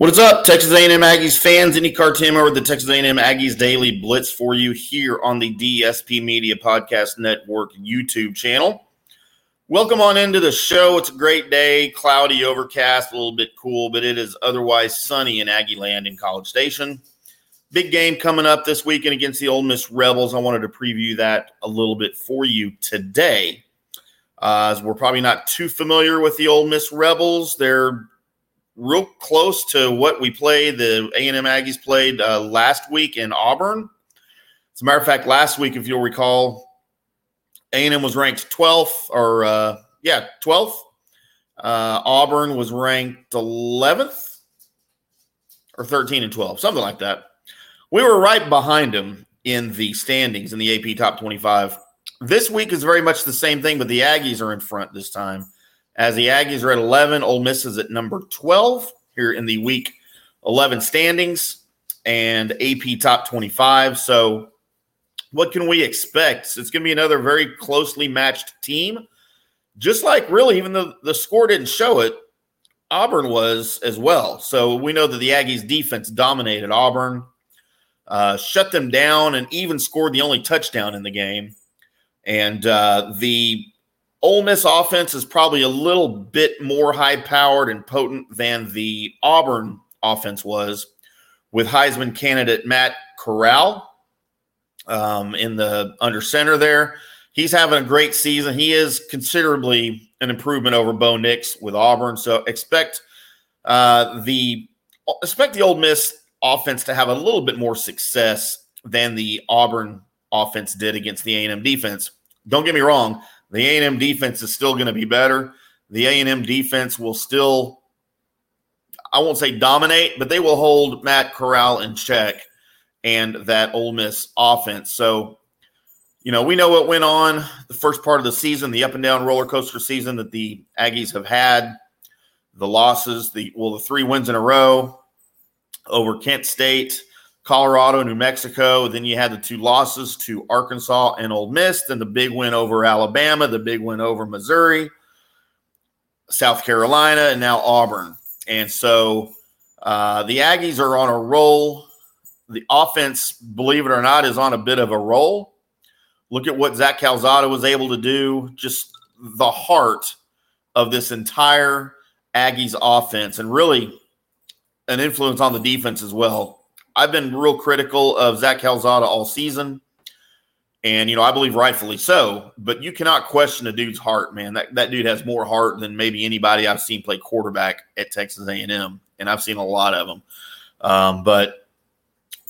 What is up, Texas A&M Aggies fans? IndyCar Tim over the Texas A&M Aggies Daily Blitz for you here on the DSP Media Podcast Network YouTube channel. Welcome on into the show. It's a great day, cloudy, overcast, a little bit cool, but it is otherwise sunny in Aggie Land in College Station. Big game coming up this weekend against the Ole Miss Rebels. I wanted to preview that a little bit for you today. Uh, as we're probably not too familiar with the Ole Miss Rebels. They're real close to what we played. The A and M Aggies played uh, last week in Auburn. As a matter of fact, last week, if you'll recall, A and M was ranked 12th, or uh, yeah, 12th. Uh, Auburn was ranked 11th or 13 and 12, something like that. We were right behind them in the standings in the AP Top 25. This week is very much the same thing, but the Aggies are in front this time as the Aggies are at 11. Ole Miss is at number 12 here in the week 11 standings and AP top 25. So, what can we expect? It's going to be another very closely matched team. Just like really, even though the score didn't show it, Auburn was as well. So, we know that the Aggies defense dominated Auburn, uh, shut them down, and even scored the only touchdown in the game. And uh, the Ole Miss offense is probably a little bit more high powered and potent than the Auburn offense was with Heisman candidate Matt Corral um, in the under center there. He's having a great season. He is considerably an improvement over Bo Nix with Auburn. So expect uh, the expect the Ole Miss offense to have a little bit more success than the Auburn offense did against the A&M defense. Don't get me wrong, the A&M defense is still going to be better. The A&M defense will still, I won't say dominate, but they will hold Matt Corral in check and that Ole Miss offense. So, you know, we know what went on the first part of the season, the up and down roller coaster season that the Aggies have had, the losses, the well, the three wins in a row over Kent State, Colorado, New Mexico. Then you had the two losses to Arkansas and Ole Miss, then the big win over Alabama, the big win over Missouri, South Carolina, and now Auburn. And so uh, the Aggies are on a roll. The offense, believe it or not, is on a bit of a roll. Look at what Zach Calzada was able to do, just the heart of this entire Aggies offense, and really an influence on the defense as well I've been real critical of Zach Calzada all season. And, you know, I believe rightfully so, but you cannot question a dude's heart, man. That, that dude has more heart than maybe anybody I've seen play quarterback at Texas A&M, and I've seen a lot of them. Um, but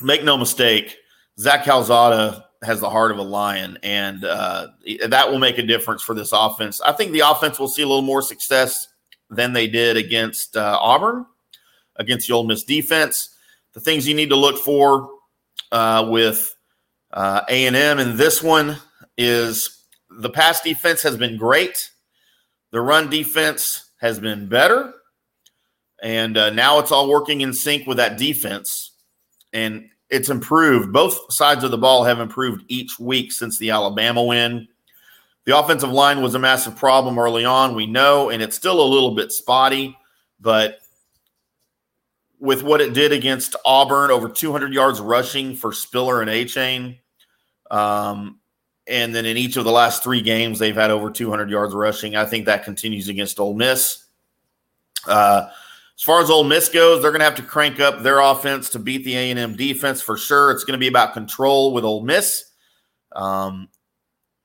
make no mistake, Zach Calzada has the heart of a lion, and uh, that will make a difference for this offense. I think the offense will see a little more success than they did against uh, Auburn, against the Ole Miss defense the things you need to look for uh, with uh, A&M and this one is the pass defense has been great. The run defense has been better. And uh, now it's all working in sync with that defense. And it's improved. Both sides of the ball have improved each week since the Alabama win. The offensive line was a massive problem early on, we know, and it's still a little bit spotty, but with what it did against Auburn, over 200 yards rushing for Spiller and Achane. Um, and then in each of the last three games, they've had over 200 yards rushing. I think that continues against Ole Miss. Uh, as far as Ole Miss goes, they're going to have to crank up their offense to beat the A&M defense for sure. It's going to be about control with Ole Miss. Um,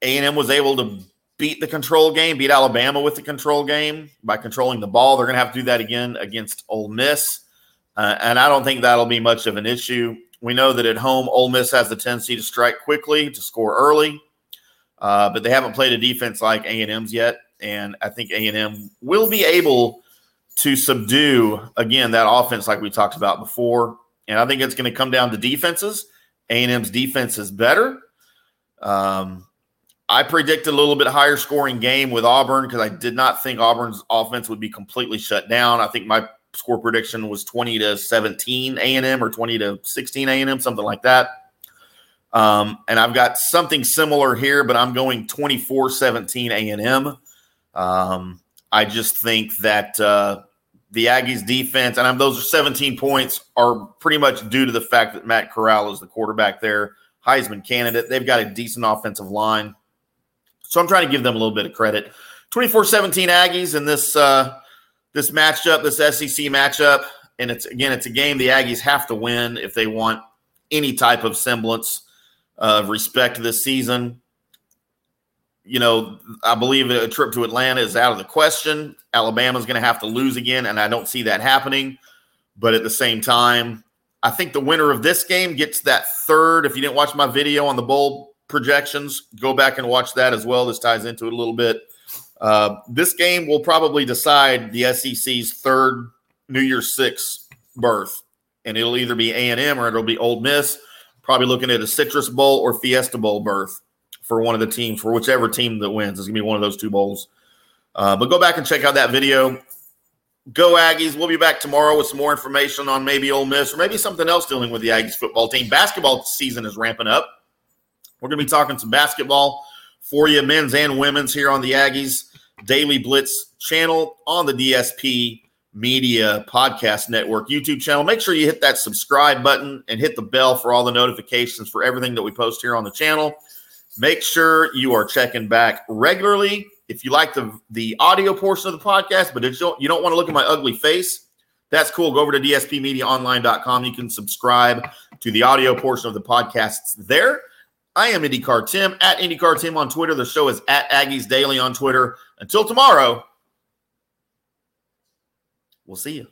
A&M was able to beat the control game, beat Alabama with the control game by controlling the ball. They're going to have to do that again against Ole Miss. Uh, and I don't think that'll be much of an issue. We know that at home, Ole Miss has the tendency to strike quickly, to score early, uh, but they haven't played a defense like A and M's yet, and I think A and M will be able to subdue again that offense like we talked about before. And I think it's going to come down to defenses. A and M's defense is better. Um, I predict a little bit higher scoring game with Auburn because I did not think Auburn's offense would be completely shut down. I think my score prediction was 20 to 17 A&M or 20 to 16 A&M, something like that. Um, and I've got something similar here, but I'm going 24 17 A&M. Um, I just think that uh, the Aggies defense, and I'm, those 17 points are pretty much due to the fact that Matt Corral is the quarterback there, Heisman candidate. They've got a decent offensive line. So I'm trying to give them a little bit of credit. 24-17 Aggies in this uh, this matchup, this SEC matchup, and it's again it's a game the Aggies have to win if they want any type of semblance of respect this season you know, I believe a trip to Atlanta is out of the question. Alabama's going to have to lose again, and I don't see that happening. But at the same time, I think the winner of this game gets that third. If you didn't watch my video on the bowl projections, go back and watch that as well. This ties into it a little bit. Uh, this game will probably decide the SEC's third New Year's Six berth, and it'll either be A and M or it'll be Ole Miss. Probably looking at a Citrus Bowl or Fiesta Bowl berth for one of the teams, for whichever team that wins. It's going to be one of those two bowls. Uh, but go back and check out that video. Go Aggies. We'll be back tomorrow with some more information on maybe Ole Miss or maybe something else dealing with the Aggies football team. Basketball season is ramping up. We're going to be talking some basketball for you, men's and women's, here on the Aggies Daily Blitz channel on the DSP Media Podcast Network YouTube channel. Make sure you hit that subscribe button and hit the bell for all the notifications for everything that we post here on the channel. Make sure you are checking back regularly. If you like the the audio portion of the podcast, but you don't, you don't want to look at my ugly face, that's cool. Go over to dspmediaonline.com. You can subscribe to the audio portion of the podcasts there. I am IndyCar Tim at IndyCar Tim on Twitter. The show is at Aggies Daily on Twitter. Until tomorrow, we'll see you.